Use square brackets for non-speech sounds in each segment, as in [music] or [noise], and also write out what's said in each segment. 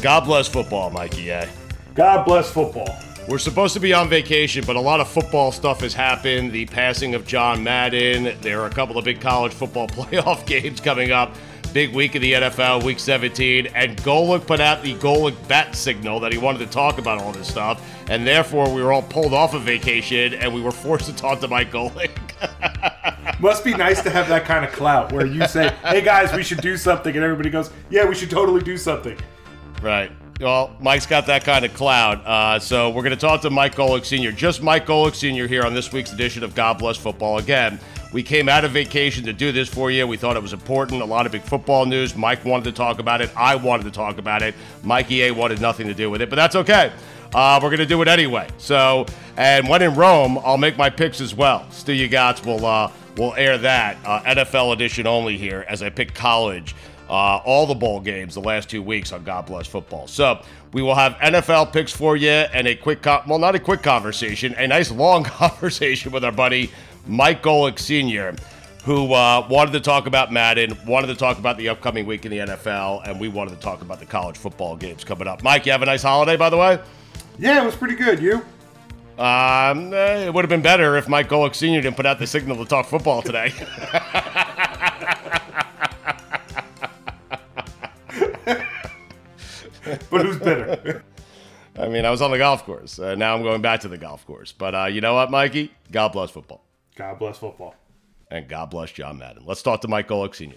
God bless football, Mikey. Eh? God bless football. We're supposed to be on vacation, but a lot of football stuff has happened. The passing of John Madden. There are a couple of big college football [laughs] playoff games coming up. Big week of the NFL, week 17. And Golic put out the Golic bat signal that he wanted to talk about all this stuff. And therefore, we were all pulled off of vacation and we were forced to talk to Mike Golic. [laughs] Must be nice to have that kind of clout where you say, hey guys, we should do something. And everybody goes, yeah, we should totally do something. Right. Well, Mike's got that kind of cloud. Uh, so we're going to talk to Mike Golic Sr., just Mike Golic Sr. here on this week's edition of God Bless Football. Again, we came out of vacation to do this for you. We thought it was important. A lot of big football news. Mike wanted to talk about it. I wanted to talk about it. Mikey A wanted nothing to do with it, but that's okay. Uh, we're going to do it anyway. So, and when in Rome, I'll make my picks as well. Stugotz will uh, will air that uh, NFL edition only here as I pick college uh, all the bowl games the last two weeks on God Bless Football. So we will have NFL picks for you and a quick, well, not a quick conversation, a nice long [laughs] conversation with our buddy Mike Golic Sr., who uh, wanted to talk about Madden, wanted to talk about the upcoming week in the NFL, and we wanted to talk about the college football games coming up. Mike, you have a nice holiday, by the way? Yeah, it was pretty good. You? Um, eh, it would have been better if Mike Golic Sr. didn't put out the signal to talk football today. [laughs] but who's better? I mean, I was on the golf course. Uh, now I'm going back to the golf course. But uh, you know what, Mikey? God bless football. God bless football. And God bless John Madden. Let's talk to Mike Golic Sr.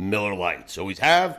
Miller Lites. Always have,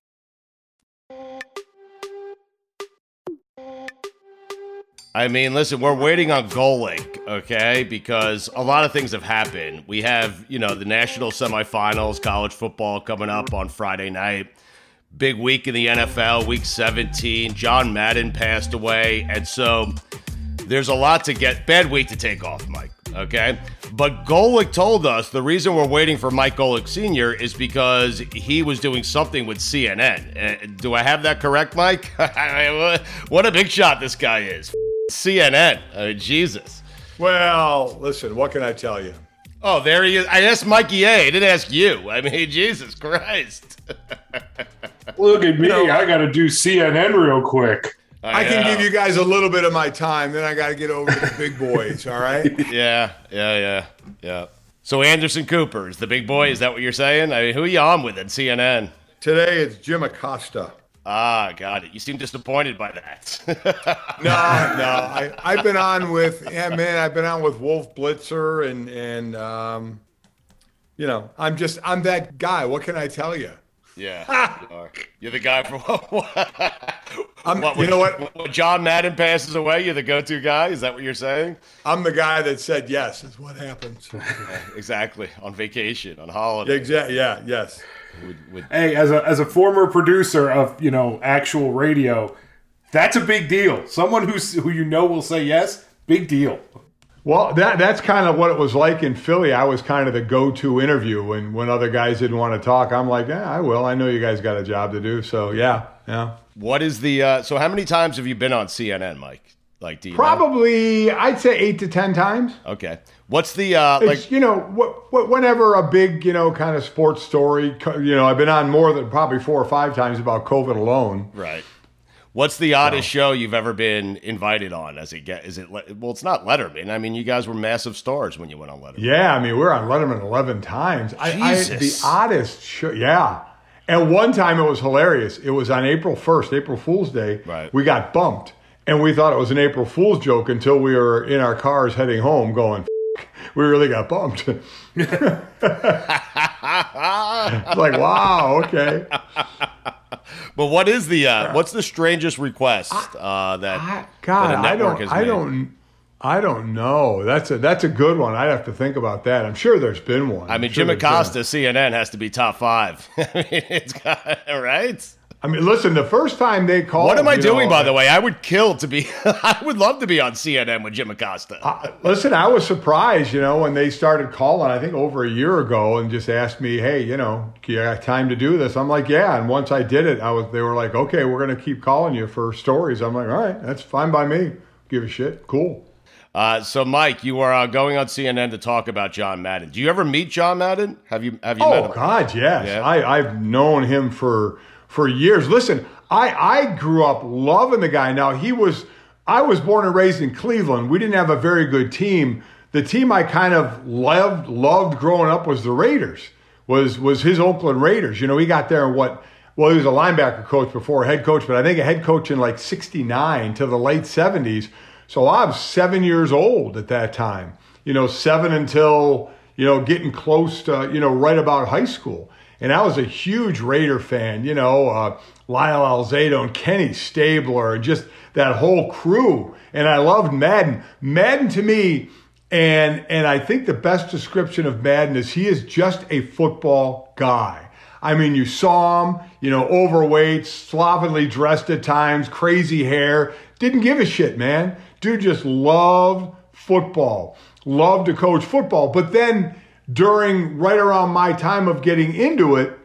I mean, listen, we're waiting on Golic, okay? Because a lot of things have happened. We have, you know, the national semifinals, college football coming up on Friday night. Big week in the NFL, week 17. John Madden passed away. And so there's a lot to get. Bad week to take off, Mike, okay? But Golic told us the reason we're waiting for Mike Golic Sr. is because he was doing something with CNN. Uh, do I have that correct, Mike? [laughs] what a big shot this guy is. CNN. Uh, Jesus. Well, listen, what can I tell you? Oh, there he is. I asked Mikey A. I didn't ask you. I mean, [laughs] Jesus Christ. Look at me. know- I got to do CNN real quick. I, can give you guys a little bit of my time, then I got to get over to the big boys, all right? [laughs] Yeah, yeah, yeah, yeah. So Anderson Cooper is the big boy. Is that what you're saying? I mean, who are you on with at CNN? Today it's Jim Acosta. Ah, got it. You seem disappointed by that. [laughs] No, no, I, I've been on with, yeah, man, I've been on with Wolf Blitzer and, and, um, you know, I'm just, I'm that guy. What can I tell you? yeah, you are. You're the guy for [laughs] I'm, what? you know what? [laughs] When John Madden passes away, you're the go-to guy. Is that what you're saying? I'm the guy that said yes, is what happens. Exactly. On vacation, on holiday. Exactly. Yeah, yes. With, with, Hey, as a as a former producer of you know actual radio, that's a big deal. Someone who's who you know will say yes, big deal. Well, that that's kind of what it was like in Philly. I was kind of the go-to interview when when other guys didn't want to talk. I'm like, yeah, I will. I know you guys got a job to do, so yeah, yeah. what is the? Uh, so, how many times have you been on CNN, Mike? Like, do you know? Probably, I'd say eight to ten times. Okay. What's the uh, It's, like? you know, wh- wh- whenever a big, you know, kind of sports story, you know, I've been on more than probably four or five times about COVID alone. Right. What's the oddest show you've ever been invited on? As it get, is it? Well, it's not Letterman. I mean, you guys were massive stars when you went on Letterman. Yeah, I mean, we're on Letterman 11 times. I, I, Jesus. the oddest show, yeah. And one time it was hilarious. It was on April 1st, April Fool's Day. Right. We got bumped. And we thought it was an April Fool's joke until we were in our cars heading home going, "F- we really got bumped. it's [laughs] like, wow, okay. But what is the? Uh, what's the strangest request uh, that? I, God, that I don't, has I don't, I don't know. That's a that's a good one. I'd have to think about that. I'm sure there's been one. I mean, sure Jim Acosta, CNN has to be top five. [laughs] I mean, it's got, [laughs] right. I mean, listen, the first time they called. What am I doing, know, by the way? I would kill to be. [laughs] I would love to be on CNN with Jim Acosta. I- Listen, I was surprised, you know, when they started calling, I think over a year ago, and just asked me, hey, you know, you got time to do this? I'm like, yeah. And once I did it, I was, they were like, okay, we're going to keep calling you for stories. I'm like, all right, that's fine by me. Give a shit. Cool. Uh, so, Mike, you are uh, going on CNN to talk about John Madden. Do you ever meet John Madden? Have you? Have you met Oh him? God, yes. Yeah. I, I've known him for for years. Listen, I I grew up loving the guy. Now he was I was born and raised in Cleveland. We didn't have a very good team. The team I kind of loved loved growing up was the Raiders. Was was his Oakland Raiders. You know, he got there in what well, he was a linebacker coach before head coach, but I think a head coach in like 69 to the late 70s. So I was seven years old at that time, you know, seven until, you know, getting close to, you know, right about high school. And I was a huge Raider fan, you know, uh, Lyle Alzado and Kenny Stabler and just that whole crew. And I loved Madden. Madden to me, and and I think the best description of Madden is he is just a football guy. I mean, you saw him, you know, overweight, slovenly dressed at times, crazy hair, didn't give a shit, man. Dude just loved football, loved to coach football. But then during right around my time of getting into it,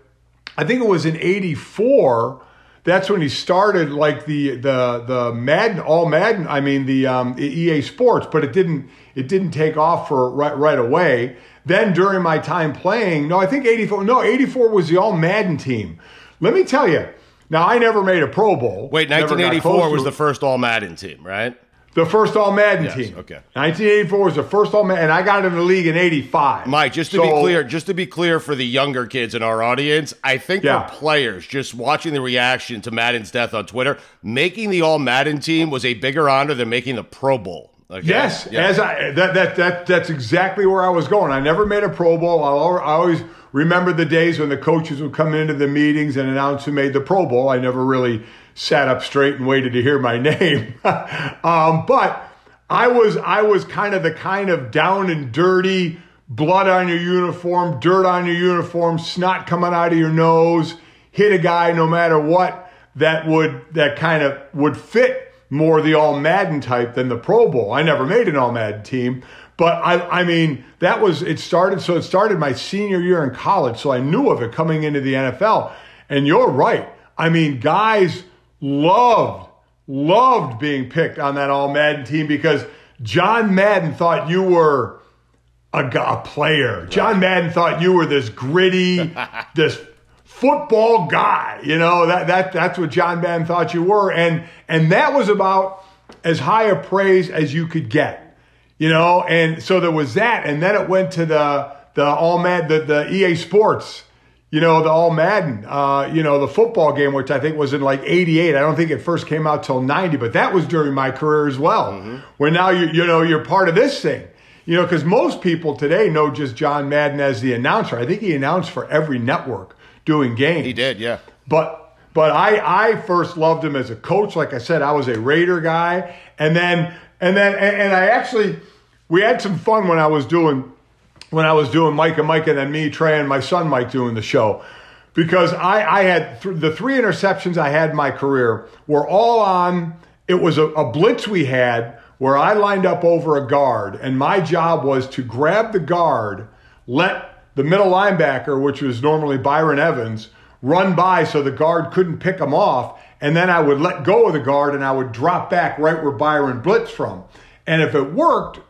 I think it was in 84 that's when he started like the the the Madden all Madden I mean the um, EA Sports but it didn't it didn't take off for right right away. Then during my time playing no I think 84 no 84 was the all Madden team. Let me tell you now I never made a Pro Bowl. Wait, 1984 was the first All Madden team, right? The first all Madden Yes, team okay. 1984 was the first all Madden and I got in the league in 85 Mike, just to be clear, just to be clear for the younger kids in our audience, I think Yeah. for players just watching the reaction to Madden's death on Twitter, making the All Madden team was a bigger honor than making the Pro Bowl. Okay? Yes, Yeah. as I that that that that's exactly where I was going. I never made a Pro Bowl. I always remember the days when the coaches would come into the meetings and announce who made the Pro Bowl. I never really sat up straight and waited to hear my [laughs] name. um, but I was I was kind of the kind of down and dirty, blood on your uniform, dirt on your uniform, snot coming out of your nose, hit a guy no matter what that would that kind of would fit more the all Madden type than the Pro Bowl. I never made an all Madden team, but I I mean that was it started so it started my senior year in college, so I knew of it coming into the NFL. And you're right. I mean, guys loved loved being picked on that all Madden team because John Madden thought you were a, a player. John Madden thought you were this gritty, [laughs] this football guy. You know that that that's what John Madden thought you were, and and that was about as high a praise as you could get. You know, and so there was that, and then it went to the the all mad the, the EA Sports. You know, the All Madden, uh, you know, the football game, which I think was in like 88. I don't think it first came out till 90, but that was during my career as well. Mm-hmm. When now you, you know, you're part of this thing. You know, because most people today know just John Madden as the announcer. I think he announced for every network doing games. He did, yeah. But but I I first loved him as a coach. Like I said, I was a Raider guy, and then and then and, and I actually we had some fun when I was doing when I was doing Mike and Mike and then me, Trey, and my son Mike doing the show. Because I, I had th- the three interceptions I had in my career were all on, it was a, a blitz we had where I lined up over a guard, and my job was to grab the guard, let the middle linebacker, which was normally Byron Evans, run by so the guard couldn't pick him off, and then I would let go of the guard and I would drop back right where Byron blitzed from. And if it worked,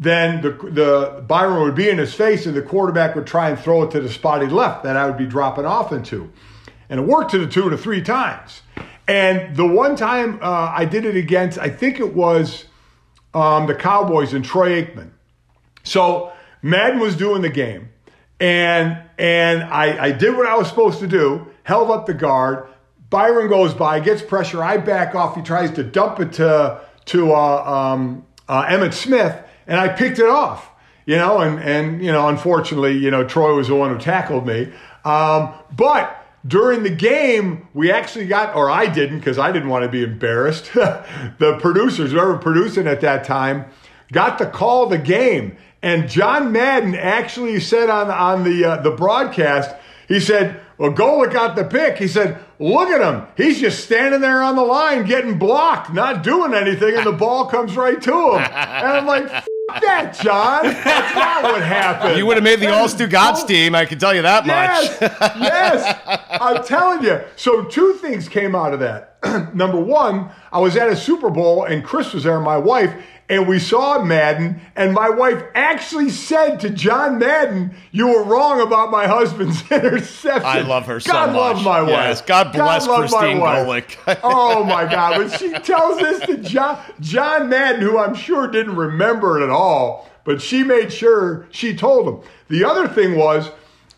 then the, the Byron would be in his face and the quarterback would try and throw it to the spot he left that I would be dropping off into. And it worked to the two to three times. And the one time uh, I did it against, I think it was um, the Cowboys and Troy Aikman. So Madden was doing the game, and and I, I did what I was supposed to do, held up the guard. Byron goes by, gets pressure. I back off. He tries to dump it to to uh, um, uh, Emmitt Smith and I picked it off. You know, and and you know, unfortunately, you know, Troy was the one who tackled me. Um, but during the game, we actually got, or I didn't because I didn't want to be embarrassed. [laughs] the producers, whoever producing at that time, got to call the game, and John Madden actually said on on the uh, the broadcast, he said, "Well, Golic got the pick." He said, "Look at him, he's just standing there on the line, getting blocked, not doing anything, and the ball comes right to him." And I'm like that, John. That's not what happened. You would have made the All Stu Stugotz oh. team. I can tell you that yes, much. yes, I'm telling you. So two things came out of that. [clears throat] Number one, I was at a Super Bowl and Chris was there, my wife, and we saw Madden, and my wife actually said to John Madden, "You were wrong about my husband's [laughs] interception." I love her so God much. love my wife. Yes, God bless God Christine Golic. [laughs] oh my God! When she tells this to John John Madden, who I'm sure didn't remember it at all, but she made sure she told him. The other thing was.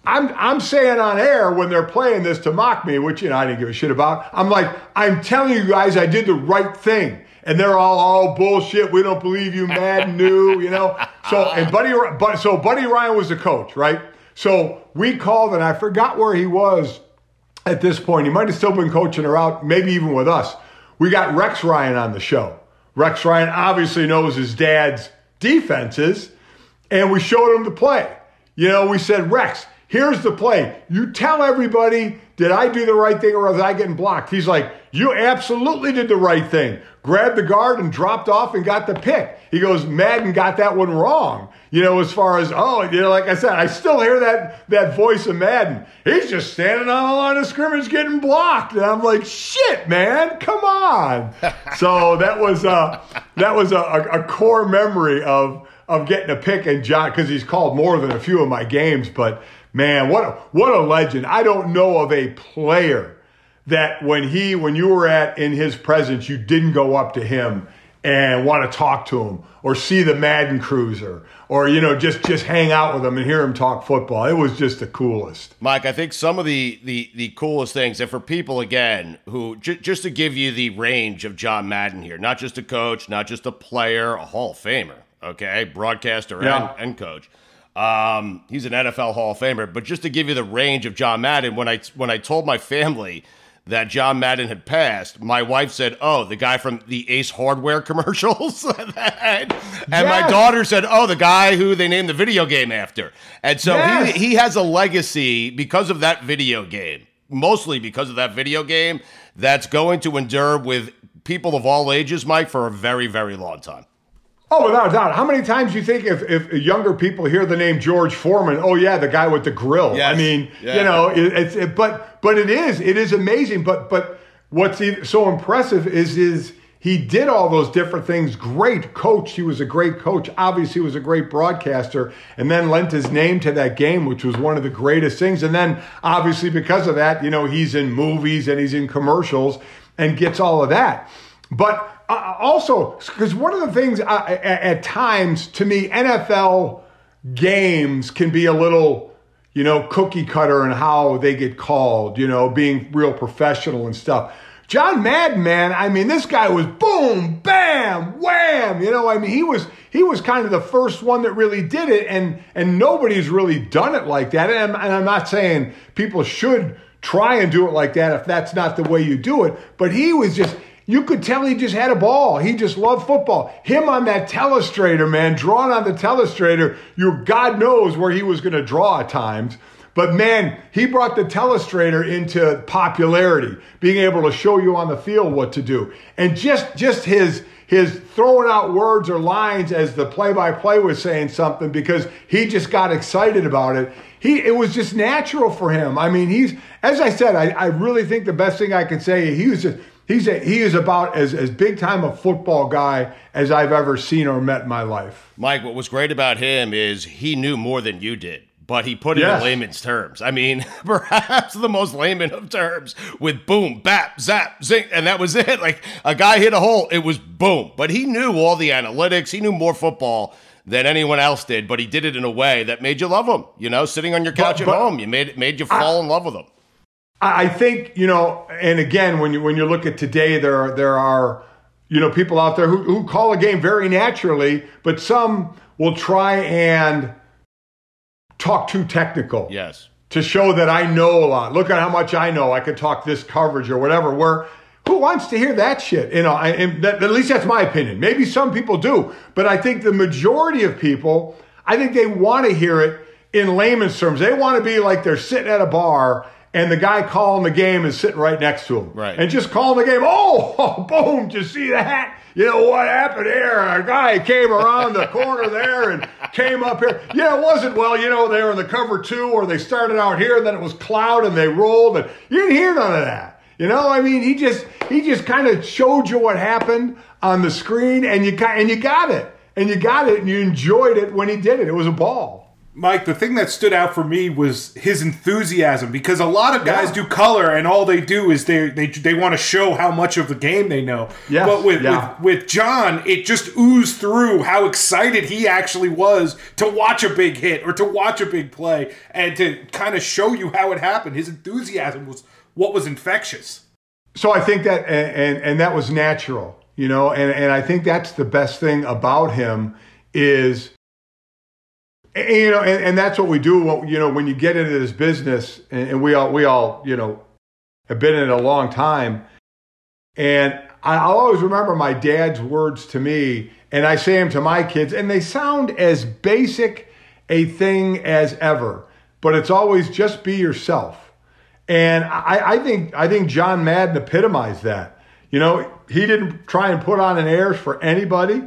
I'm, I'm saying on air when they're playing this to mock me, which you know I didn't give a shit about. I'm like, I'm telling you guys I did the right thing and they're all all bullshit. We don't believe you, Madden knew, [laughs] you know. So and Buddy, but so Buddy Ryan was the coach, right? So we called, and I forgot where he was at this point. He might have still been coaching her out, maybe even with us. We got Rex Ryan on the show. Rex Ryan obviously knows his dad's defenses, and we showed him the play. You know, we said, Rex, here's the play. You tell everybody, did I do the right thing or was I getting blocked? He's like, you absolutely did the right thing grabbed the guard and dropped off and got the pick. He goes, Madden got that one wrong. You know, as far as, oh, you know, like I said, I still hear that, that voice of Madden. He's just standing on the line of scrimmage getting blocked. And I'm like, shit, man, come on. [laughs] so that was, uh, that was a, a core memory of, of getting a pick and John, because he's called more than a few of my games, but man, what a, what a legend. I don't know of a player that when he when you were at in his presence you didn't go up to him and want to talk to him or see the Madden cruiser or you know just just hang out with him and hear him talk football. It was just the coolest. Mike I think some of the the the coolest things and for people again who j- just to give you the range of John Madden here not just a coach not just a player a Hall of Famer okay? Broadcaster yeah. and, and coach. Um, he's an NFL Hall of Famer but just to give you the range of John Madden when I when I told my family that John Madden had passed, my wife said, "Oh, the guy from the Ace Hardware [laughs] commercials," [laughs] and yes. my daughter said, "Oh, the guy who they named the video game after." And so yes. he he has a legacy because of that video game, mostly because of that video game that's going to endure with people of all ages, Mike, for a very very long time. Oh, without a doubt. How many times do you think if, if younger people hear the name George Foreman, oh yeah, the guy with the grill? Yes. I mean, yeah. you know, it, it's it, but but it is it is amazing. But but what's so impressive is is he did all those different things. Great coach. He was a great coach. Obviously, he was a great broadcaster and then lent his name to that game, which was one of the greatest things. And then, obviously, because of that, you know, he's in movies and he's in commercials and gets all of that. But also, because one of the things uh, at, at times, to me, NFL games can be a little, you know, cookie cutter and how they get called, you know, being real professional and stuff. John Madden, man, I mean, this guy was boom, bam, wham. You know, I mean, he was he was kind of the first one that really did it, and and nobody's really done it like that. And I'm, and I'm not saying people should try and do it like that if that's not the way you do it, but he was just. You could tell he just had a ball. He just loved football. Him on that telestrator, man, drawn on the telestrator, you God knows where he was going to draw at times. But man, he brought the telestrator into popularity, being able to show you on the field what to do. And just just his his throwing out words or lines as the play-by-play was saying something because he just got excited about it. He it was just natural for him. I mean, he's as I said, I, I really think the best thing I can say, he was just he's a, he is about as, as big time a football guy as I've ever seen or met in my life. Mike, what was great about him is he knew more than you did but he put it yes. in layman's terms. I mean, [laughs] perhaps the most layman of terms with boom, bap, zap, zing, and that was it. [laughs] Like a guy hit a hole, it was boom. But he knew all the analytics, he knew more football than anyone else did, but he did it in a way that made you love him. You know, sitting on your couch but, but, at home, you made made you fall I, in love with him. I think you know, and again, when you when you look at today, there are there are you know people out there who, who call a game very naturally, but some will try and talk too technical. Yes. To show that I know a lot. Look at how much I know. I could talk this coverage or whatever. Where who wants to hear that shit? You know, and that, at least that's my opinion. Maybe some people do, but I think the majority of people, I think they want to hear it in layman's terms. They want to be like they're sitting at a bar and the guy calling the game is sitting right next to him. Right. And just calling the game, oh, oh [laughs] boom, did you see that? You know what happened here? A guy came around the corner there and came up here. Yeah, it wasn't well, you know, they were in the cover two or they started out here and then it was cloud and they rolled and you didn't hear none of that. You know, I mean, he just he just kind of showed you what happened on the screen and you got and you got it. And you got it and you enjoyed it when he did it. It was a ball. Mike, the thing that stood out for me was his enthusiasm because a lot of guys yeah. do color and all they do is they they, they want to show how much of the game they know. Yes. But with, yeah. with with John, it just oozed through how excited he actually was to watch a big hit or to watch a big play and to kind of show you how it happened. His enthusiasm was what was infectious. So I think that and and, and that was natural, you know, and and I think that's the best thing about him is and, you know, and, and, that's what we do. You know, when you get into this business, and, and, we all we all you know have been in it a long time, and I, I'll always remember my dad's words to me, and I say them to my kids, and they sound as basic a thing as ever, but it's always just be yourself. And I, I think I think John Madden epitomized that. You know, he didn't try and put on an airs for anybody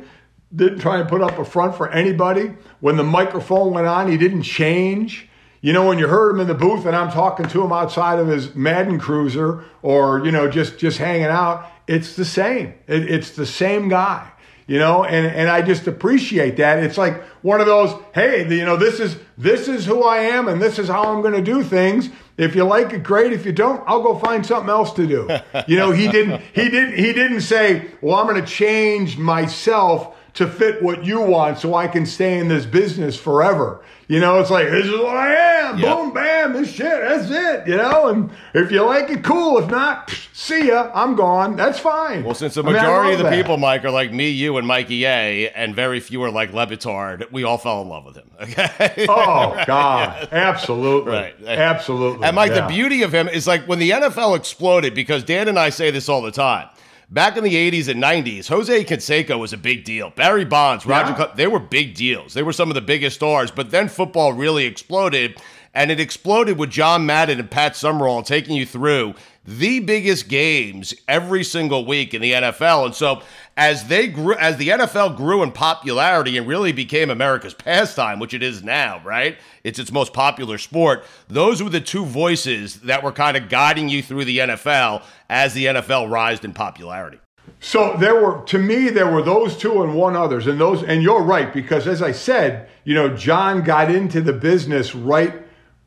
didn't try and put up a front for anybody. When the microphone went on, he didn't change. You know, when you heard him in the booth and I'm talking to him outside of his Madden cruiser or, you know, just, just hanging out, it's the same. It, it's the same guy, you know, and, and I just appreciate that. It's like one of those, hey, you know, this is, this is who I am and this is how I'm going to do things. If you like it, great. If you don't, I'll go find something else to do. [laughs] You know, he didn't, he didn't, he didn't say, well, I'm going to change myself to fit what you want so I can stay in this business forever. You know, it's like, this is what I am. Yep. Boom, bam, this shit, that's it. You know, and if you like it, cool. If not, see ya. I'm gone. That's fine. Well, since the majority I mean, of the that. people, Mike, are like me, you, and Mikey A, and very few are like Le Batard, we all fell in love with him. Okay. Oh, right. [laughs] God. Yeah. Absolutely. Right. Absolutely. And Mike, yeah. the beauty of him is like when the NFL exploded, because Dan and I say this all the time Back in the 80s and 90s, Jose Canseco was a big deal. Barry Bonds, Roger, yeah. they were big deals. They were some of the biggest stars. But then football really exploded, and it exploded with John Madden and Pat Summerall taking you through the biggest games every single week in the NFL. And so as they grew as the NFL grew in popularity and really became America's pastime, which it is now, right? It's its most popular sport. Those were the two voices that were kind of guiding you through the NFL as the NFL rised in popularity. So there were, to me, there were those two and one others, and those, and you're right because as I said, you know, John got into the business right,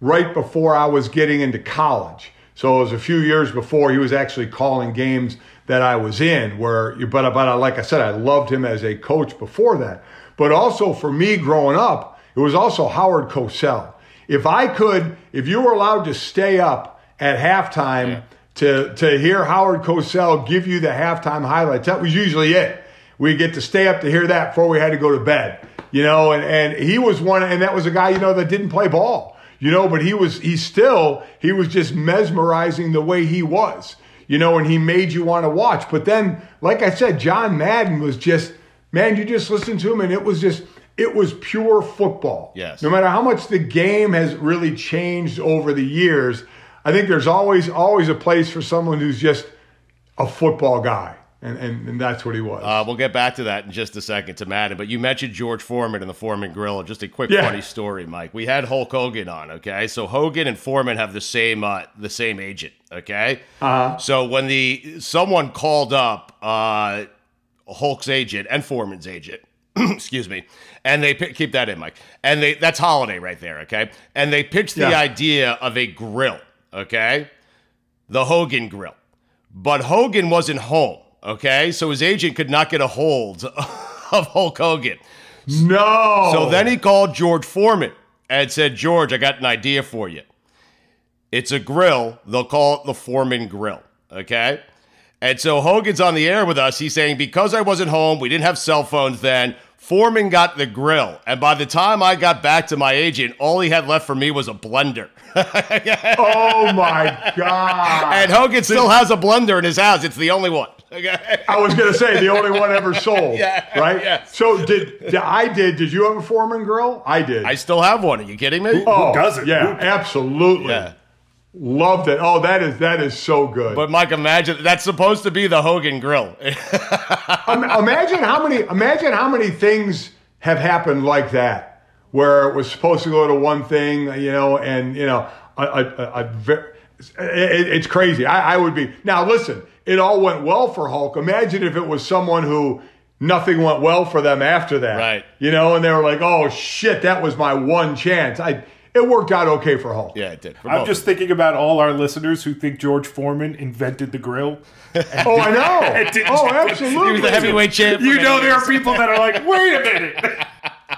right before I was getting into college. So it was a few years before he was actually calling games that I was in. Where, but but like I said, I loved him as a coach before that. But also for me growing up, it was also Howard Cosell. If I could, if you were allowed to stay up at halftime. Yeah to, to hear Howard Cosell give you the halftime highlights. That was usually it. We get to stay up to hear that before we had to go to bed, you know, and, and he was one, and that was a guy, you know, that didn't play ball, you know, but he was, he still, he was just mesmerizing the way he was, you know, and he made you want to watch. But then, like I said, John Madden was just, man, you just listened to him and it was just, it was pure football. Yes. No matter how much the game has really changed over the years, I think there's always always a place for someone who's just a football guy. And, and, and that's what he was. Uh, we'll get back to that in just a second to Madden. But you mentioned George Foreman and the Foreman Grill. Just a quick Yeah. funny story, Mike. We had Hulk Hogan on. Okay, so Hogan and Foreman have the same uh, the same agent. Okay, uh-huh. so when the someone called up uh, Hulk's agent and Foreman's agent, [clears throat] excuse me, and they keep that in, Mike. And they that's holiday right there. Okay, and they pitched the Yeah. idea of a grill. Okay, the Hogan Grill. But Hogan wasn't home, okay? So his agent could not get a hold [laughs] of Hulk Hogan. no. So then he called George Foreman and said, George, I got an idea for you. It's a grill. They'll call it the Foreman Grill, okay? And so Hogan's on the air with us. He's saying, because I wasn't home, we didn't have cell phones then. Foreman got the grill. And by the time I got back to my agent, all he had left for me was a blender. [laughs] oh my God. And Hogan still has a blender in his house. It's the only one. Okay. I was going to say the only one ever [laughs] sold. Yeah, Right? yes. So did, did- I did. Did you have a Foreman grill? I did. I still have one. Are you kidding me? oh, doesn't? Yeah, Who- absolutely. Yeah. Loved it. Oh, that is that is so good. But Mike, imagine that's supposed to be the Hogan grill. [laughs] Um, imagine how many imagine how many things have happened like that where it was supposed to go to one thing you know and you know a, a, a, a it, it's crazy I, I would be now listen it all went well for hulk imagine if it was someone who nothing went well for them after that Right. you know and they were like oh shit that was my one chance i it worked out okay for hulk yeah, it did. For I'm both. just thinking about all our listeners who think George Foreman invented the grill. [laughs] oh i know [laughs] oh [laughs] absolutely he was the heavyweight champ. You know there are people that are like, wait a minute.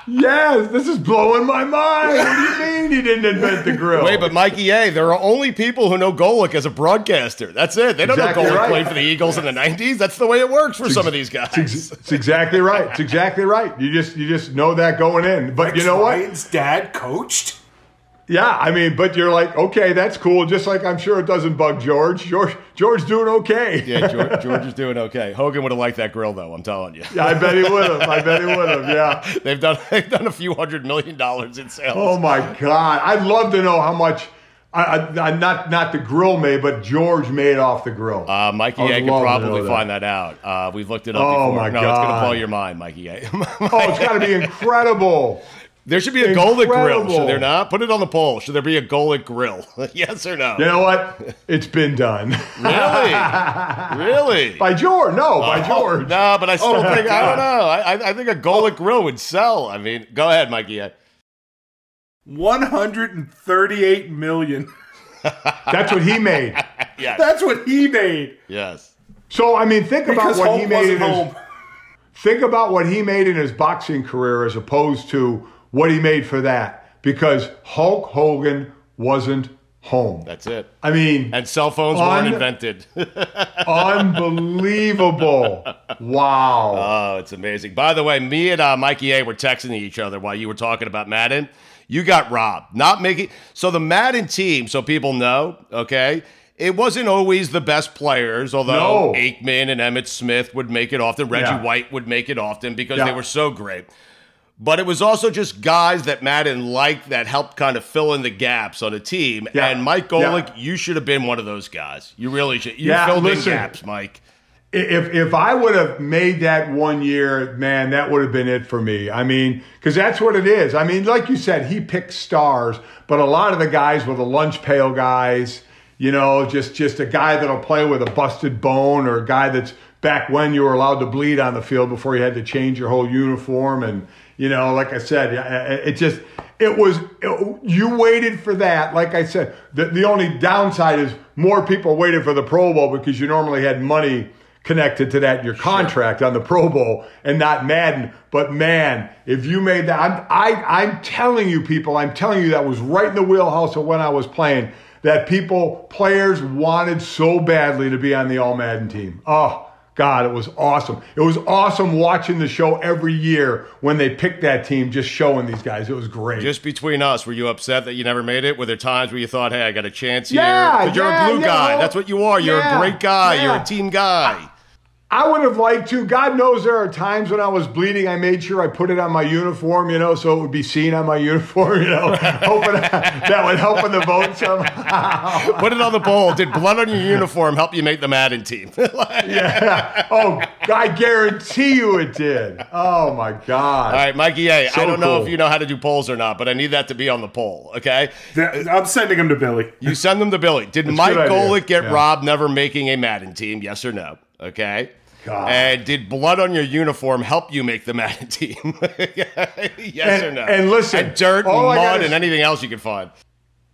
Yes this is blowing my mind what do you mean he didn't invent the grill Wait, but Mikey A, there are only people who know Golic as a broadcaster. That's it. They don't Exactly know Golic right. played for the Eagles in the '90s. That's the way it works for some of these guys. It's, it's exactly right. It's exactly right. You just you just know that going in. But you know what? Ryan's dad coached. Yeah, I mean, but you're like, okay, that's cool. Just like I'm sure it doesn't bug George. George George doing okay. Yeah, George, [laughs] George is doing okay. Hogan would have liked that grill, though. I'm telling you. Yeah, I bet he would have. I bet he would have. Yeah. [laughs] They've done they've done a few hundred million dollars in sales. Oh my God, I'd love to know how much. I, I, not not the grill made, but George made off the grill. Uh, Mikey I can probably that. find that out. Uh, we've looked it up Oh, before. my no, it's going to blow your mind, Mikey A. [laughs] oh, it's got to be incredible. There should be a Golic grill, should there not? Put it on the poll. Should there be a Golic grill? [laughs] yes or no? You know what? It's been done Really? [laughs] really? by George. No, oh, by Oh, George. no, but I still Oh, my think I don't know. I, I- I think a Golic grill would sell. I mean, go ahead, Mikey. 138 million. [laughs] That's what he made. Yes. That's what he made. yes. So I mean, think about what Hulk he made in wasn't his. Think about what he made in his boxing career as opposed to what he made for that. Because Hulk Hogan wasn't home. That's it. I mean, And cell phones Un- weren't invented. [laughs] unbelievable. Wow. Oh, it's amazing. By the way, me and uh, Mikey A were texting each other while you were talking about Madden. You got robbed. Not making so the Madden team, so people know, okay? It wasn't always the best players, although No. Aikman and Emmitt Smith would make it often. Reggie Yeah. White would make it often because Yeah. they were so great. But it was also just guys that Madden liked that helped kind of fill in the gaps on a team. Yeah. And Mike Yeah. Golic, you should have been one of those guys. You really should. You Yeah, filled listen. in gaps, Mike. if if I would have made that one year, man, that would have been it for me. I mean, because that's what it is. I mean, like you said, he picked stars, but a lot of the guys were the lunch pail guys. You know, just just a guy that'll play with a busted bone or a guy that's back when you were allowed to bleed on the field before you had to change your whole uniform. And, you know, like I said, it just, it was, it, you waited for that. Like I said, the, the only downside is more people waited for the Pro Bowl because you normally had money connected to that in your contract sure. on the Pro Bowl and not Madden. But man, if you made that, I'm, I, I'm telling you, people, I'm telling you that was right in the wheelhouse of when I was playing. That people, players wanted so badly to be on the All Madden team. Oh, God, it was awesome. It was awesome watching the show every year when they picked that team, just showing these guys. It was great. Just between us, were you upset that you never made it? Were there times where you thought, hey, I got a chance here? Yeah, you're a blue yeah, guy. That's what you are. You're yeah, a great guy. You're a team guy. I would have liked to. God knows there are times when I was bleeding. I made sure I put it on my uniform, you know, so it would be seen on my uniform, you know, [laughs] hoping that would help in the vote somehow. Put it on the poll. Did blood on your uniform help you make the Madden team? [laughs] yeah. Oh, I guarantee you it did. Oh my God. All right, Mikey A. So I don't know if you know how to do polls or not, but I need that to be on the poll. Okay. I'm sending them to Billy. You send them to Billy. Did That's Mike Golic get yeah. robbed never making a Madden team? Yes or no? Okay. God. And did blood on your uniform help you make the [laughs] Madden team? [laughs] yes and, or no? And listen, and dirt, and mud, and anything else you can find.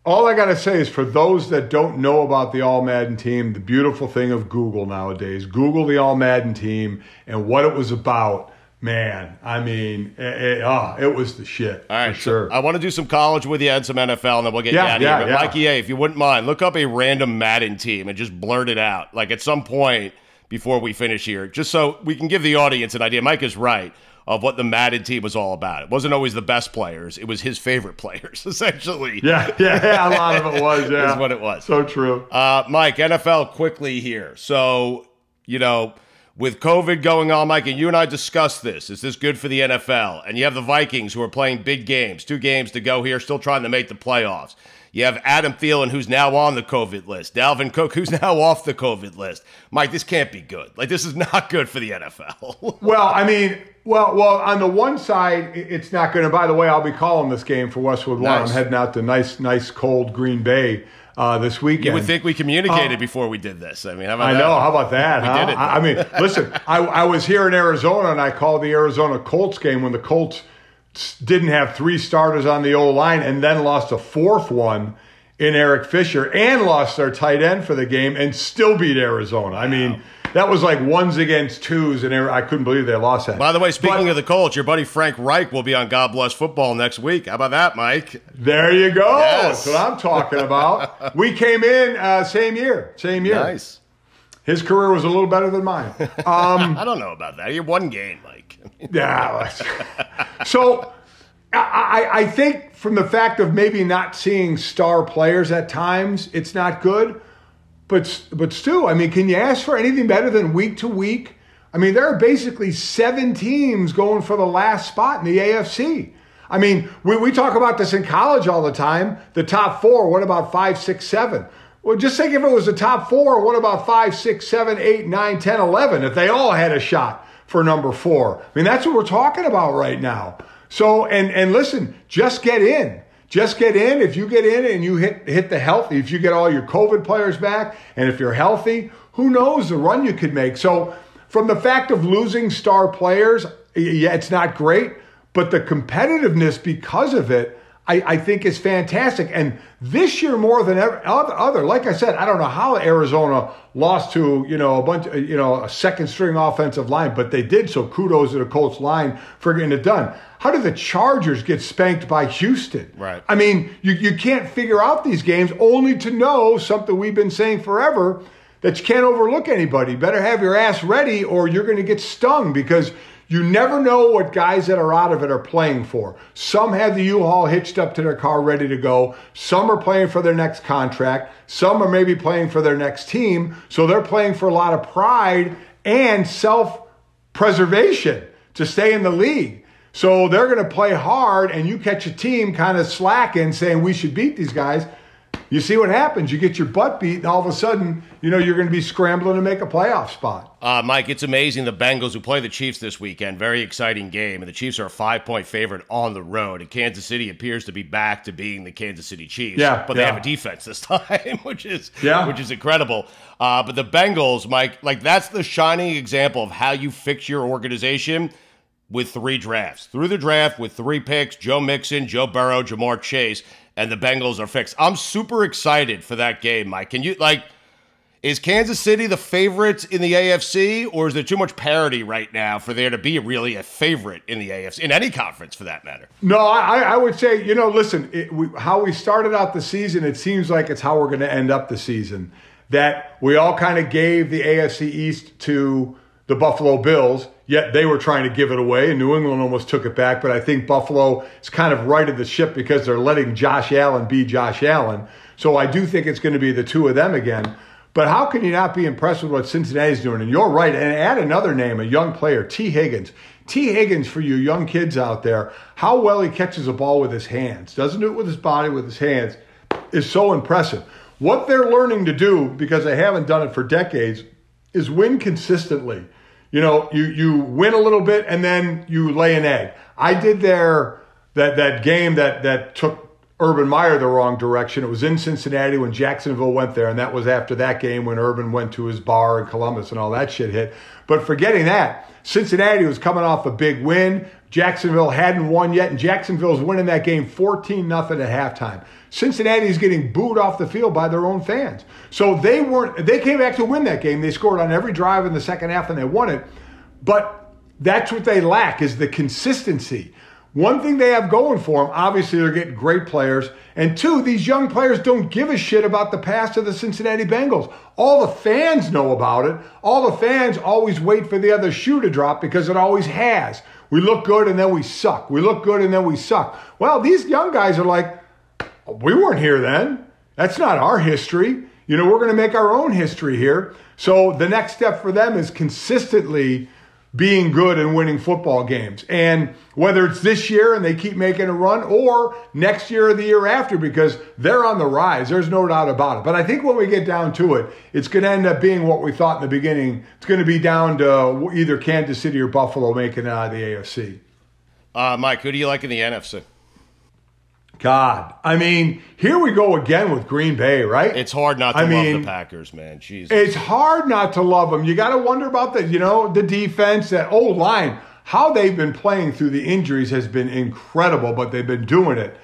All I got to say is for those that don't know about the All Madden team, the beautiful thing of Google nowadays, Google the All Madden team and what it was about. Man, I mean, it, it, oh, it was the shit. All right, sure. I want to do some college with you and some NFL, and then we'll get yeah, you out of yeah, here. But yeah. Mikey A, if you wouldn't mind, look up a random Madden team and just blurt it out. Like at some point – before we finish here, just so we can give the audience an idea. Mike is right of what the Madden team was all about. It wasn't always the best players; it was his favorite players, [laughs] essentially. Yeah, yeah, yeah a lot of it was. [laughs] Yeah, is what it was. So true. Uh, Mike, NFL quickly here. So you know. With COVID going on, Mike, and you and I discussed this. Is this good for the NFL? And you have the Vikings who are playing big games, two games to go here, still trying to make the playoffs. You have Adam Thielen, who's now on the COVID list. Dalvin Cook, who's now [laughs] off the COVID list. Mike, this can't be good. Like, this is not [laughs] good for the NFL. [laughs] well, I mean, well, well, on the one side, it's not going to. By the way, I'll be calling this game for Westwood One. I'm heading out to nice, nice, cold Green Bay uh, this weekend. You would think we communicated um, before we did this. I mean, I that? know. How about that? we huh? did it. I, I mean, listen, I, I was here in Arizona and I called the Arizona Colts game when the Colts – didn't have three starters on the old line and then lost a fourth one in Eric Fisher and lost their tight end for the game and still beat Arizona. I mean, that was like ones against twos, and I couldn't believe they lost that. By the way, speaking but, of the Colts, your buddy Frank Reich will be on God Bless Football next week. How about that, Mike? There you go. Yes. That's what I'm talking about. [laughs] we came in uh, same year, same year. Nice. His career was a little better than mine. [laughs] Um, I don't know about that. You're one game, Mike. [laughs] yeah. so I, I think from the fact of maybe not seeing star players at times, it's not good. But but Stu, I mean, can you ask for anything better than week to week? I mean, there are basically seven teams going for the last spot in the AFC. I mean, we, we talk about this in college all the time. The top four, what about five, six, seven? Well, just think if it was the top four, what about five, six, seven, eight, nine, ten, eleven? If they all had a shot for number four. I mean, that's what we're talking about right now. So, and and listen, just get in. Just get in. If you get in and you hit hit the healthy, if you get all your COVID players back, and if you're healthy, who knows the run you could make. So, from the fact of losing star players, yeah, it's not great, but the competitiveness because of it I, I, think is fantastic. And this year more than ever other, like I said, I don't know how Arizona lost to, you know, a bunch, uh, you know, a second string offensive line, but they did. So kudos to the Colts line for getting it done. How did the Chargers get spanked by Houston? Right. I mean, you, you can't figure out these games only to know something we've been saying forever that you can't overlook anybody. Better have your ass ready or you're going to get stung because you never know what guys that are out of it are playing for. Some have the U-Haul hitched up to their car ready to go. Some are playing for their next contract. Some are maybe playing for their next team. So they're playing for a lot of pride and self-preservation to stay in the league. So they're going to play hard and you catch a team kind of slacking saying we should beat these guys you see what happens. You get your butt beat, and all of a sudden, you know, you're going to be scrambling to make a playoff spot. Uh, Mike, it's amazing. The Bengals who play the Chiefs this weekend, very exciting game, and the Chiefs are a five point favorite on the road. And Kansas City appears to be back to being the Kansas City Chiefs. Yeah, but they yeah. have a defense this [laughs] time, which is Yeah. which is incredible. Uh, but the Bengals, Mike, like that's the shining example of how you fix your organization with three drafts. Through the draft with three picks, Joe Mixon, Joe Burrow, Ja'Marr Chase, and the Bengals are fixed. I'm super excited for that game, Mike. Can you like is Kansas City the favorite in the AFC, or is there too much parity right now for there to be really a favorite in the AFC, in any conference for that matter? No, I, I would say, you know, listen, it, we, how we started out the season, it seems like it's how we're going to end up the season. That we all kind of gave the AFC East to the Buffalo Bills, yet they were trying to give it away, and New England almost took it back. But I think Buffalo is kind of righted the ship because they're letting Josh Allen be Josh Allen. So I do think it's going to be the two of them again. But how can you not be impressed with what Cincinnati's doing? And you're right. And add another name, a young player, Tee Higgins. Tee Higgins, for you young kids out there, how well he catches a ball with his hands, doesn't do it with his body, with his hands, is so impressive. What they're learning to do, because they haven't done it for decades, is win consistently. You know, you you win a little bit and then you lay an egg. I did their that that game that that took Urban Meyer the wrong direction. It was in Cincinnati when Jacksonville went there, and that was after that game when Urban went to his bar in Columbus and all that shit hit. But forgetting that, Cincinnati was coming off a big win. Jacksonville hadn't won yet, and Jacksonville's winning that game 14 0 at halftime. Cincinnati's getting booed off the field by their own fans. So they weren't they came back to win that game. They scored on every drive in the second half and they won it. But that's what they lack is the consistency. One thing they have going for them, obviously, they're getting great players. And two, these young players don't give a shit about the past of the Cincinnati Bengals. All the fans know about it. All the fans always wait for the other shoe to drop because it always has. We look good and then we suck. We look good and then we suck. Well, these young guys are like, we weren't here then. That's not our history. You know, we're going to make our own history here. So the next step for them is consistently being good and winning football games. And whether it's this year and they keep making a run or next year or the year after, because they're on the rise. There's no doubt about it. But I think when we get down to it, it's going to end up being what we thought in the beginning. It's going to be down to either Kansas City or Buffalo making it out of the AFC. Uh, Mike, who do you like in the NFC? God, I mean, here we go again with Green Bay, right? It's hard not to I love mean, the Packers, man. Jesus. It's hard not to love them. You got to wonder about the, you know, the defense, that old line. How they've been playing through the injuries has been incredible, but they've been doing it.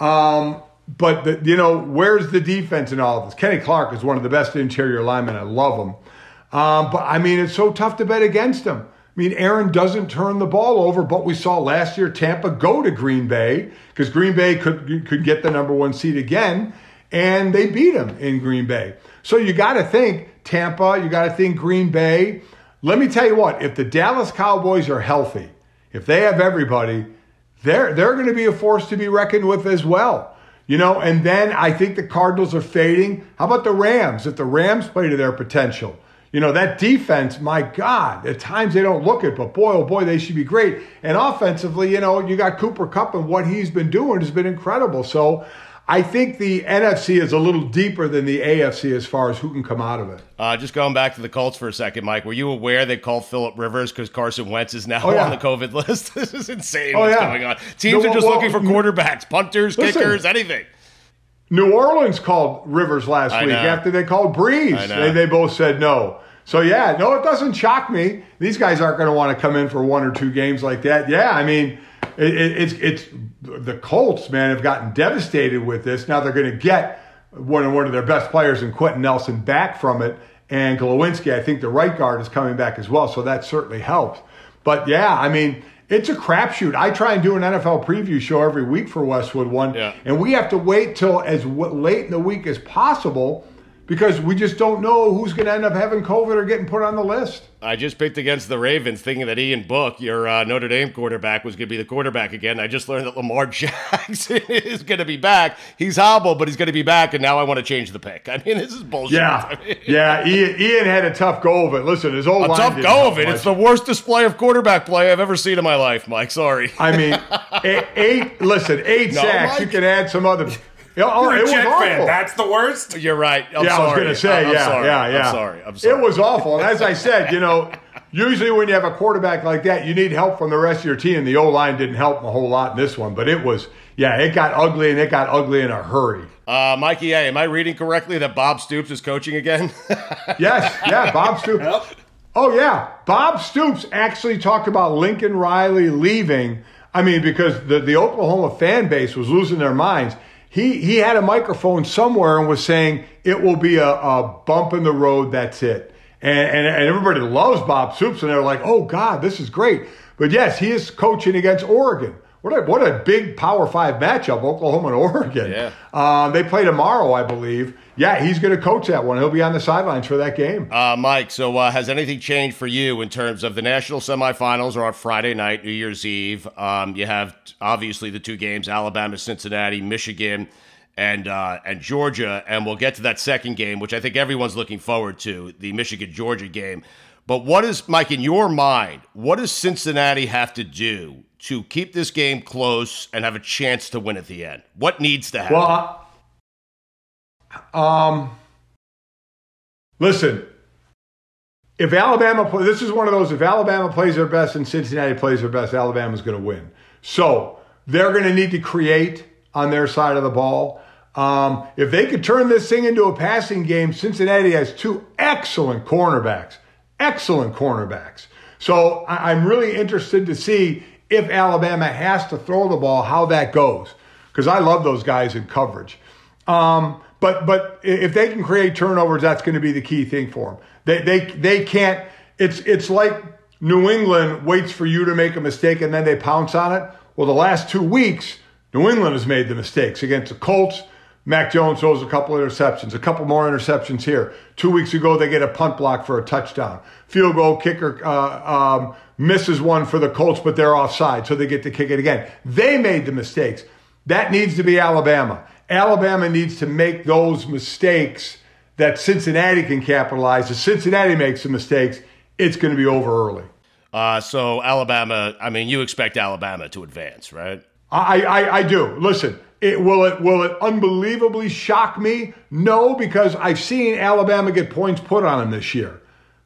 Um, but the, you know, where's the defense in all of this? Kenny Clark is one of the best interior linemen. I love him. Um, but I mean, it's so tough to bet against him. I mean, Aaron doesn't turn the ball over, but we saw last year Tampa go to Green Bay because Green Bay could could get the number one seed again, and they beat him in Green Bay. So you got to think Tampa, you got to think Green Bay. Let me tell you what: if the Dallas Cowboys are healthy, if they have everybody, they're they're going to be a force to be reckoned with as well. You know, and then I think the Cardinals are fading. How about the Rams? If the Rams play to their potential, you know, that defense, my God, at times they don't look it, but boy, oh boy, they should be great. And offensively, you know, you got Cooper Kupp and what he's been doing has been incredible. So I think the NFC is a little deeper than the AFC as far as who can come out of it. Uh, just going back to the Colts for a second, Mike. Were you aware they called Philip Rivers because Carson Wentz is now Oh, yeah. on the COVID [laughs] list? this is insane. Oh, what's yeah. going on? Teams No, are just well, looking for quarterbacks, punters, listen. kickers, anything. New Orleans called Rivers last I week know. after they called Brees. They, they both said no. So yeah, no, it doesn't shock me. These guys aren't going to want to come in for one or two games like that. Yeah, I mean, it, it, it's it's the Colts, man, have gotten devastated with this. Now they're going to get one of one of their best players in Quenton Nelson back from it, and Glowinski. I think the right guard is coming back as well, so that certainly helps. But yeah, I mean. It's a crapshoot. I try and do an NFL preview show every week for Westwood One, Yeah. and we have to wait till as w- late in the week as possible because we just don't know who's going to end up having COVID or getting put on the list. I just picked against the Ravens, thinking that Ian Book, your uh, Notre Dame quarterback, was going to be the quarterback again. I just learned that Lamar [laughs] Jackson is going to be back. He's hobbled, but he's going to be back, and now I want to change the pick. [laughs] I mean, this is bullshit. Yeah, I mean, [laughs] yeah. Ian, Ian had a tough go of it. Listen, his old a tough go of it. much. It's the worst display of quarterback play I've ever seen in my life, Mike. Sorry. I mean, eight, eight. Listen, eight No, sacks. You can add some other. Oh, You're it a was Jet awful. fan. That's the worst. You're right. I'm yeah, sorry. I was going to say, I'm yeah, sorry. yeah, yeah. I'm sorry. I'm sorry. It was awful. And as I said, you know, usually when you have a quarterback like that, you need help from the rest of your team. The O line didn't help a whole lot in this one, but it was, yeah, it got ugly and it got ugly in a hurry. Uh, Mikey A, am I reading correctly that Bob Stoops is coaching again? [laughs] Yes, yeah, Bob Stoops. Oh yeah, Bob Stoops actually talked about Lincoln Riley leaving. I mean, because the, the Oklahoma fan base was losing their minds. He he had a microphone somewhere and was saying it will be a, a bump in the road. That's it. And, and and everybody loves Bob Stoops, and they're like, oh God, this is great. But yes, he is coaching against Oregon. What a, what a big Power Five matchup, Oklahoma and [laughs] Oregon. Yeah. Um, they play tomorrow, I believe. Yeah, he's going to coach that one. He'll be on the sidelines for that game. Uh, Mike, so uh, has anything changed for you in terms of the national semifinals are on Friday night, New Year's Eve? Um, you have obviously the two games: Alabama, Cincinnati, Michigan, and uh, and Georgia. And we'll get to that second game, which I think everyone's looking forward to, the Michigan Georgia game. But what is Mike in your mind? What does Cincinnati have to do to keep this game close and have a chance to win at the end? What needs to happen? Well, um, listen. If Alabama play, this is one of those. If Alabama plays their best and Cincinnati plays their best, Alabama's going to win. So they're going to need to create on their side of the ball. Um, if they could turn this thing into a passing game, Cincinnati has two excellent cornerbacks, excellent cornerbacks. So I'm really interested to see if Alabama has to throw the ball, how that goes, because I love those guys in coverage. Um, but but if they can create turnovers, that's going to be the key thing for them. They they they can't. It's it's like New England waits for you to make a mistake and then they pounce on it. Well, the last two weeks, New England has made the mistakes against the Colts. Mac Jones throws a couple interceptions, a couple more interceptions here. Two weeks ago, they get a punt block for a touchdown. Field goal kicker uh, um, misses one for the Colts, but they're offside, so they get to kick it again. They made the mistakes. That needs to be Alabama. Alabama needs to make those mistakes that Cincinnati can capitalize. If Cincinnati makes the mistakes, it's going to be over early. uh, so Alabama, I mean, you expect Alabama to advance, right? I, I, I do. Listen, it, will it will it unbelievably shock me? No, because I've seen Alabama get points put on them this year.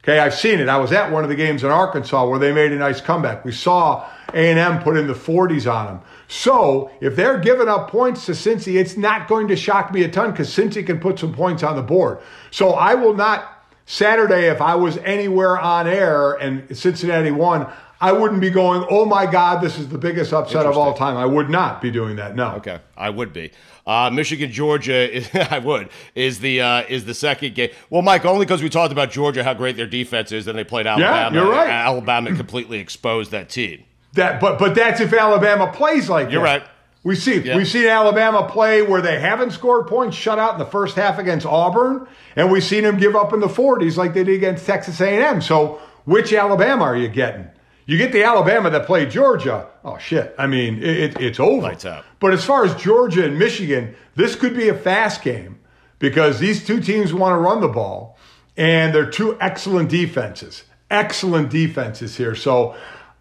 Okay, I've seen it. I was at one of the games in Arkansas where they made a nice comeback. We saw A&M put in the 40s on them. So if they're giving up points to Cincy, it's not going to shock me a ton because Cincy can put some points on the board. So I will not Saturday if I was anywhere on air and Cincinnati won. I wouldn't be going, oh my God, this is the biggest upset of all time. I would not be doing that. No. Okay, I would be. Uh, Michigan, Georgia, is, [laughs] I would is the uh, is the second game. Well, Mike, only because we talked about Georgia, how great their defense is, and they played Alabama. Yeah, you're right. Alabama completely exposed that team. That, but but that's if Alabama plays like You're that. right. We see Yeah. we've seen Alabama play where they haven't scored points, shut out in the first half against Auburn, and we've seen them give up in the 40s like they did against Texas A&M. So which Alabama are you getting? You get the Alabama that played Georgia. Oh shit! I mean, it, it, it's over. Lights out. But as far as Georgia and Michigan, this could be a fast game because these two teams want to run the ball, and they're two excellent defenses. Excellent defenses here. So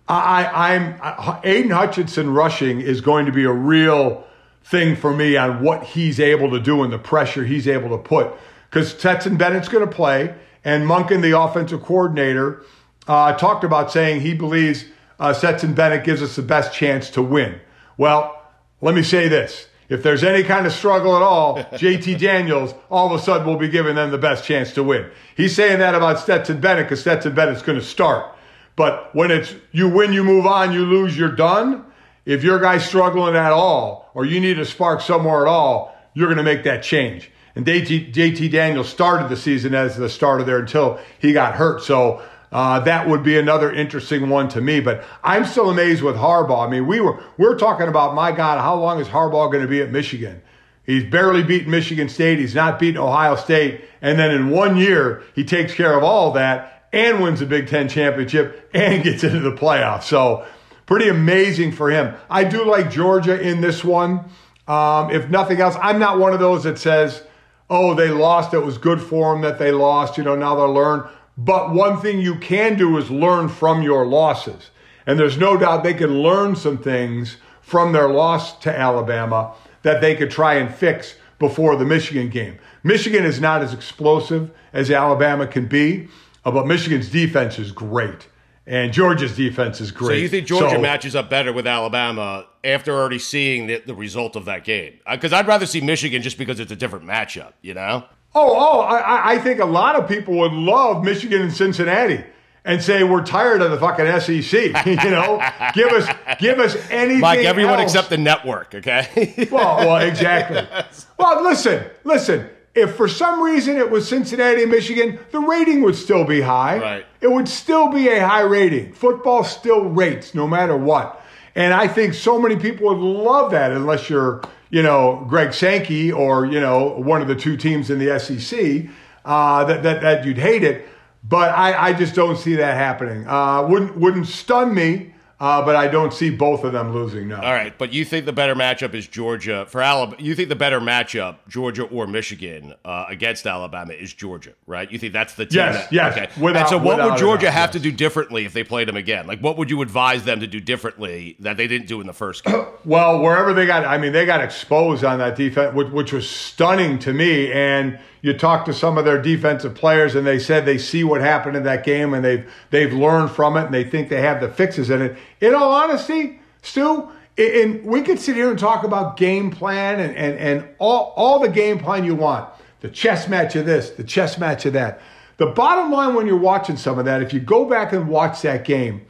I, I'm Aidan Hutchinson rushing is going to be a real thing for me on what he's able to do and the pressure he's able to put. Because Stetson Bennett's going to play, and Monken, the offensive coordinator, uh, talked about saying he believes uh, Stetson Bennett gives us the best chance to win. Well, let me say this. If there's any kind of struggle at all, [laughs] JT Daniels all of a sudden will be giving them the best chance to win. He's saying that about Stetson Bennett because Stetson Bennett's going to start. But when it's you win, you move on, you lose, you're done. If your guy's struggling at all, or you need a spark somewhere at all, you're going to make that change. And JT, JT Daniels started the season as the starter there until he got hurt. So uh, that would be another interesting one to me. But I'm still amazed with Harbaugh. I mean, we were we're talking about my God, how long is Harbaugh going to be at Michigan? He's barely beaten Michigan State. He's not beaten Ohio State. And then in one year, he takes care of all that and wins the Big Ten championship and [laughs] gets into the playoffs. So pretty amazing for him. I do like Georgia in this one. Um, if nothing else, I'm not one of those that says, oh, they lost. It was good for them that they lost. You know, now they'll learn. But one thing you can do is learn from your losses. And there's no doubt they can learn some things from their loss to Alabama that they could try and fix before the Michigan game. Michigan is not as explosive as Alabama can be, uh, but Michigan's defense is great. And Georgia's defense is great. So you think Georgia So- matches up better with Alabama after already seeing the, the result of that game? Because I'd rather see Michigan just because it's a different matchup, you know? Oh, oh, I, I think a lot of people would love Michigan and Cincinnati and say we're tired of the fucking SEC. [laughs] you know, give us give us anything. Mike, everyone else. except the network, okay? Well, well, exactly. [laughs] Well, listen, listen. If for some reason it was Cincinnati and Michigan, the rating would still be high. Right. It would still be a high rating. Football still rates no matter what. And I think so many people would love that unless you're, you know, Greg Sankey or, you know, one of the two teams in the SEC, uh, that, that, that you'd hate it. But I, I just don't see that happening. Uh, wouldn't, wouldn't stun me, uh, but I don't see both of them losing, no. All right, but you think the better matchup is Georgia for Alabama? You think the better matchup, Georgia or Michigan uh, against Alabama, is Georgia, right? You think that's the team? Yes, that- yes, Okay. without- and so, what would Georgia have to do differently if they played them again? Like, what would you advise them to do differently that they didn't do in the first game? [clears throat] Well, wherever they got, I mean, they got exposed on that defense, which, which was stunning to me. And you talk to some of their defensive players, and they said they see what happened in that game, and they've they've learned from it, and they think they have the fixes in it. In all honesty, Stu, and we could sit here and talk about game plan and and, and all all the game plan you want, the chess match of this, the chess match of that. The bottom line when you're watching some of that, if you go back and watch that game,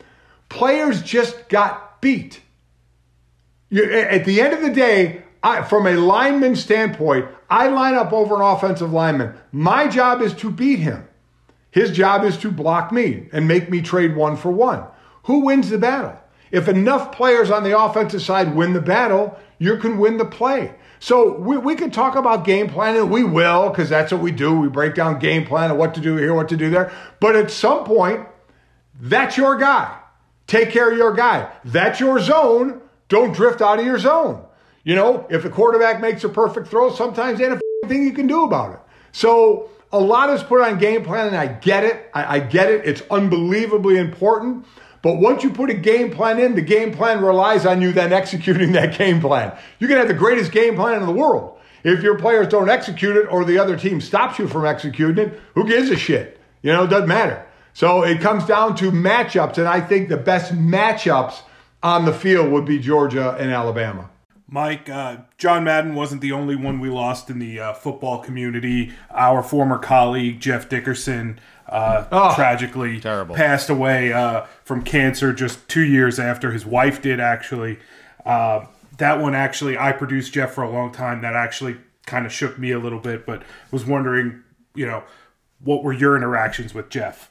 players just got beat. You, at the end of the day, I, from a lineman standpoint, I line up over an offensive lineman. My job is to beat him. His job is to block me and make me trade one for one. Who wins the battle? If enough players on the offensive side win the battle, you can win the play. So we, we can talk about game planning. We will, because that's what we do. We break down game plan and what to do here, what to do there. But at some point, that's your guy. Take care of your guy. That's your zone. Don't drift out of your zone. You know, if the quarterback makes a perfect throw, sometimes ain't a thing you can do about it. So a lot is put on game plan, and I get it. I, I get it. It's unbelievably important. But once you put a game plan in, the game plan relies on you then executing [laughs] that game plan. You can have the greatest game plan in the world. If your players don't execute it or the other team stops you from executing it, who gives a shit? You know, it doesn't matter. So it comes down to matchups, and I think the best matchups on the field would be Georgia and Alabama. Mike, uh, John Madden wasn't the only one we lost in the uh, football community. Our former colleague, Jeff Dickerson, uh, Oh, tragically terrible. passed away uh, from cancer just two years after his wife did, actually. Uh, that one, actually, I produced Jeff for a long time. That actually kind of shook me a little bit, but was wondering, you know, what were your interactions with Jeff?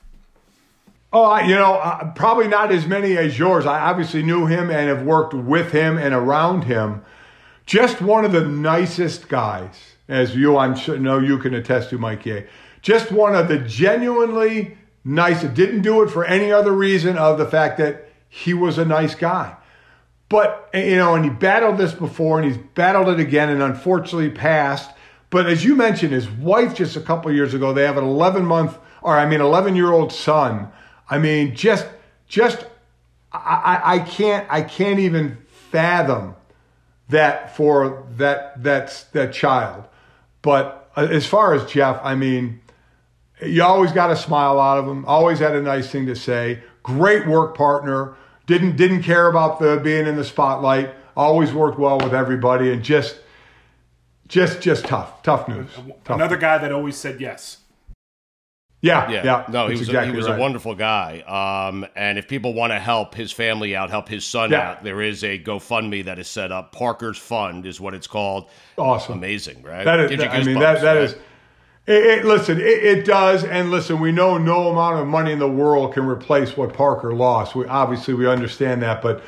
Oh, you know, uh, probably not as many as yours. I obviously knew him and have worked with him and around him. Just one of the nicest guys, as you, I'm sure, know you can attest to, Mike. Just one of the genuinely nice. Didn't do it for any other reason of the fact that he was a nice guy. But you know, and he battled this before, and he's battled it again, and unfortunately passed. But as you mentioned, his wife just a couple years ago, they have an 11 month, or I mean, 11 year old son. I mean, just, just, I, I, can't, I can't even fathom that for that that that child. But uh, as far as Jeff, I mean, you always got a smile out of him. Always had a nice thing to say. Great work partner. Didn't didn't care about the being in the spotlight. Always worked well with everybody, and just just just tough, tough news. Tough. Another guy that always said yes. Yeah, Yeah, yeah, no, he was exactly a, he was right. a wonderful guy. Um, and if people want to help his family out, help his son Yeah. out, there is a GoFundMe that is set up. Parker's Fund is what it's called. Awesome. Amazing, right? That is, you I mean, that that right? is. It, it, listen, it, it does, and listen. We know no amount of money in the world can replace what Parker lost. We obviously we understand that, but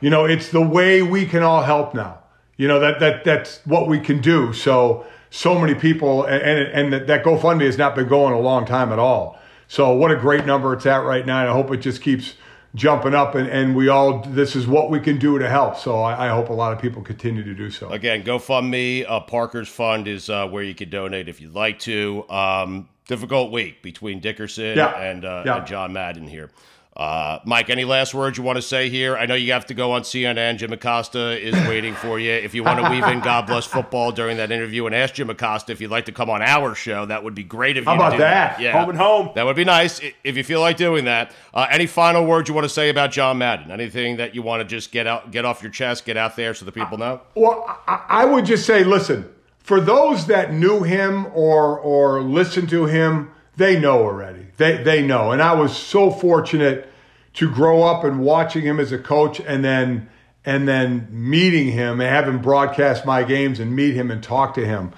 you know, it's the way we can all help now. You know that that that's what we can do. So so many people, and and, and that, that GoFundMe has not been going a long time at all. So what a great number it's at right now, and I hope it just keeps jumping up. And, and we all this is what we can do to help. So I, I hope a lot of people continue to do so. Again, GoFundMe, uh, Parker's Fund is uh, where you can donate if you'd like to. Um, difficult week between Dickerson Yeah. and, uh, Yeah. and John Madden here. Uh, Mike, any last words you want to say here? I know you have to go on CNN. Jim Acosta is [laughs] waiting for you. If you want to weave in [laughs] God Bless Football during that interview and ask Jim Acosta if you'd like to come on our show, that would be great If you How about to do that? Yeah. Home and home. That would be nice if you feel like doing that. Uh, any final words you want to say about John Madden? Anything that you want to just get out, get off your chest, get out there so the people know? Well, I, I would just say, listen, for those that knew him or or listened to him, they know already. They they know. And I was so fortunate to grow up and watching him as a coach and then and then meeting him and having broadcast my games and meet him and talk to him.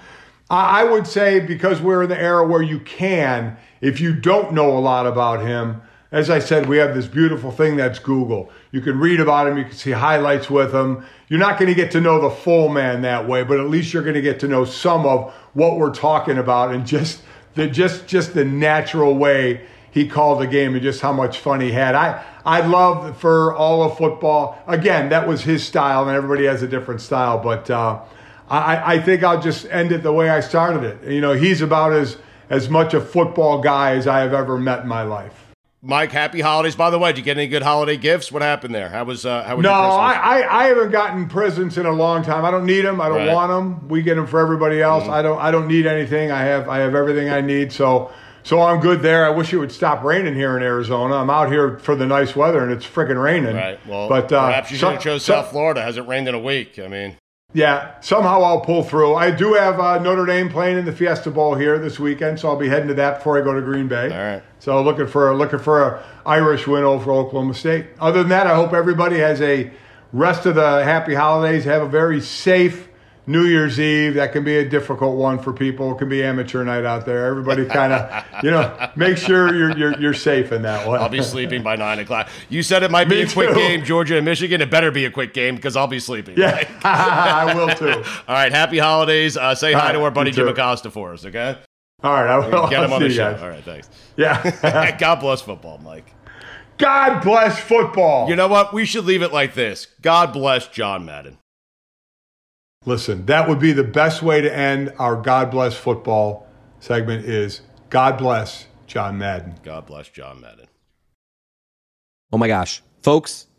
I, I would say because we're in the era where you can, if you don't know a lot about him, as I said, we have this beautiful thing that's Google. You can read about him, you can see highlights with him. You're not going to get to know the full man that way, but at least you're going to get to know some of what we're talking about and just the just just the natural way he called the game and just how much fun he had. I I love for all of football. Again, that was his style, and everybody has a different style. But uh, I, I think I'll just end it the way I started it. You know, he's about as as much a football guy as I have ever met in my life. Mike, happy holidays. By the way, did you get any good holiday gifts? What happened there? How was uh, how was No? I, I, I haven't gotten presents in a long time. I don't need them. I don't Right. Mm-hmm. want them. We get them for everybody else. I don't I don't need anything. I have I have everything I need. So so I'm good there. I wish it would stop raining here in Arizona. I'm out here for the nice weather and it's freaking raining. Right. Well, but uh, perhaps you should have chose some- South Florida. Hasn't rained in a week. I mean, Yeah, somehow I'll pull through. I do have uh, Notre Dame playing in the Fiesta Bowl here this weekend, so I'll be heading to that before I go to Green Bay. All right. So looking for looking for a Irish win over Oklahoma State. Other than that, I hope everybody has a rest of the happy holidays. Have a very safe New Year's Eve. That can be a difficult one for people. It can be amateur night out there. Everybody [laughs] kind of, you know, make sure you're, you're you're safe in that one. I'll be sleeping by nine o'clock. You said it might be Me a quick too. game, Georgia and Michigan. It better be a quick game because I'll be sleeping. yeah, [laughs] I will too. [laughs] All right. Happy holidays. Uh, say hi All to our buddy Jim. Acosta for us. Okay. All right, I will. Get him I'll on the show. guys. All right. Thanks. Yeah. God bless football, Mike. God bless football. You know what? We should leave it like this. God bless John Madden. Listen, that would be the best way to end our God bless football segment is God bless John Madden. God bless John Madden. Oh my gosh. Folks,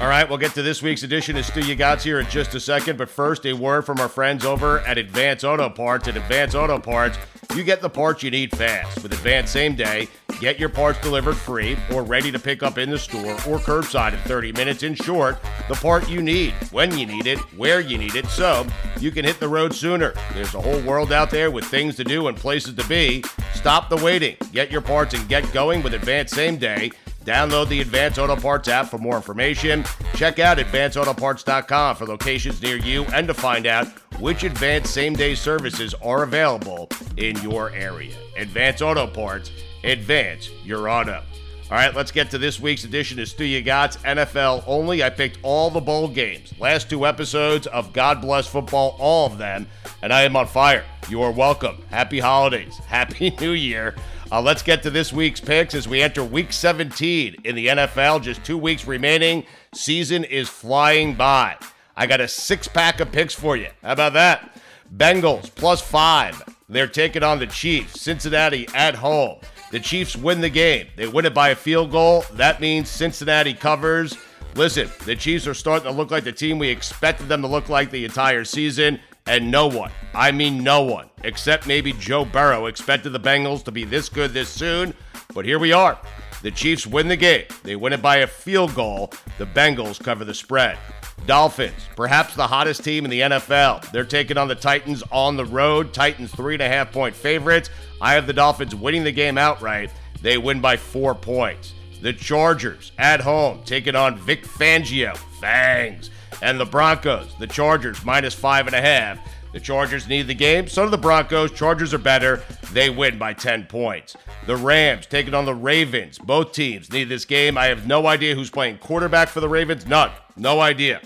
All right, we'll get to this week's edition of Stu You Gots here in just a second. But first, a word from our friends over at Advance Auto Parts. At Advance Auto Parts, you get the parts you need fast. With Advance Same Day, get your parts delivered free or ready to pick up in the store or curbside in 30 minutes. In short, the part you need, when you need it, where you need it, so you can hit the road sooner. There's a whole world out there with things to do and places to be. Stop the waiting. Get your parts and get going with Advance Same Day. Download the Advance Auto Parts app for more information. Check out advanceautoparts.com for locations near you and to find out which advanced same day services are available in your area. Advance Auto Parts, advance your auto. All right, let's get to this week's edition of Stu You Gots NFL only. I picked all the bowl games, last two episodes of God Bless Football, all of them, and I am on fire. You are welcome. Happy holidays. Happy [laughs] New Year. Uh, let's get to this week's picks as we enter week 17 in the NFL. Just two weeks remaining. Season is flying by. I got a six pack of picks for you. How about that? Bengals plus five. They're taking on the Chiefs. Cincinnati at home. The Chiefs win the game. They win it by a field goal. That means Cincinnati covers. Listen, the Chiefs are starting to look like the team we expected them to look like the entire season. And no one, I mean no one, except maybe Joe Burrow, expected the Bengals to be this good this soon. But here we are. The Chiefs win the game. They win it by a field goal. The Bengals cover the spread. Dolphins, perhaps the hottest team in the NFL. They're taking on the Titans on the road. Titans, three and a half point favorites. I have the Dolphins winning the game outright. They win by four points. The Chargers at home taking on Vic Fangio, Fangs, and the Broncos. The Chargers minus five and a half. The Chargers need the game. So do the Broncos. Chargers are better. They win by 10 points. The Rams taking on the Ravens. Both teams need this game. I have no idea who's playing quarterback for the Ravens. None. No idea.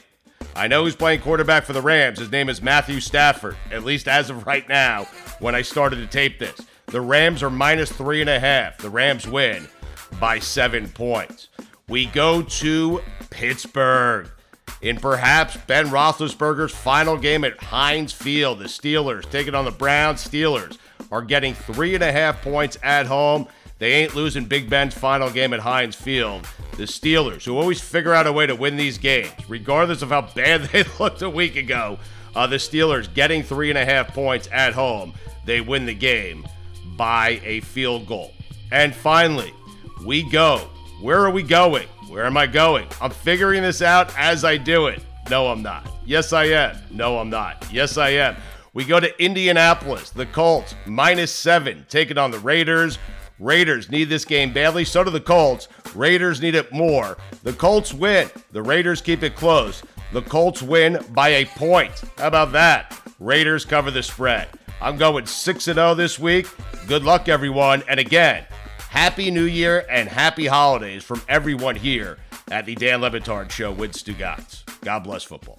I know who's playing quarterback for the Rams. His name is Matthew Stafford, at least as of right now when I started to tape this. The Rams are minus three and a half. The Rams win by seven points. We go to Pittsburgh. In perhaps Ben Roethlisberger's final game at Heinz Field, the Steelers taking on the Browns. Steelers are getting three and a half points at home. They ain't losing Big Ben's final game at Heinz Field. The Steelers, who always figure out a way to win these games, regardless of how bad [laughs] they looked a week ago, uh, the Steelers getting three and a half points at home. They win the game by a field goal. And finally, we go. Where are we going? Where am I going? I'm figuring this out as I do it. No, I'm not. Yes, I am. No, I'm not. Yes, I am. We go to Indianapolis. The Colts, minus seven, taking on the Raiders. Raiders need this game badly. So do the Colts. Raiders need it more. The Colts win. The Raiders keep it close. The Colts win by a point. How about that? Raiders cover the spread. I'm going 6 0 this week. Good luck, everyone. And again, Happy New Year and happy holidays from everyone here at the Dan Le Batard Show with Stugotz. God bless football.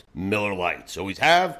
Miller Lites. Always have,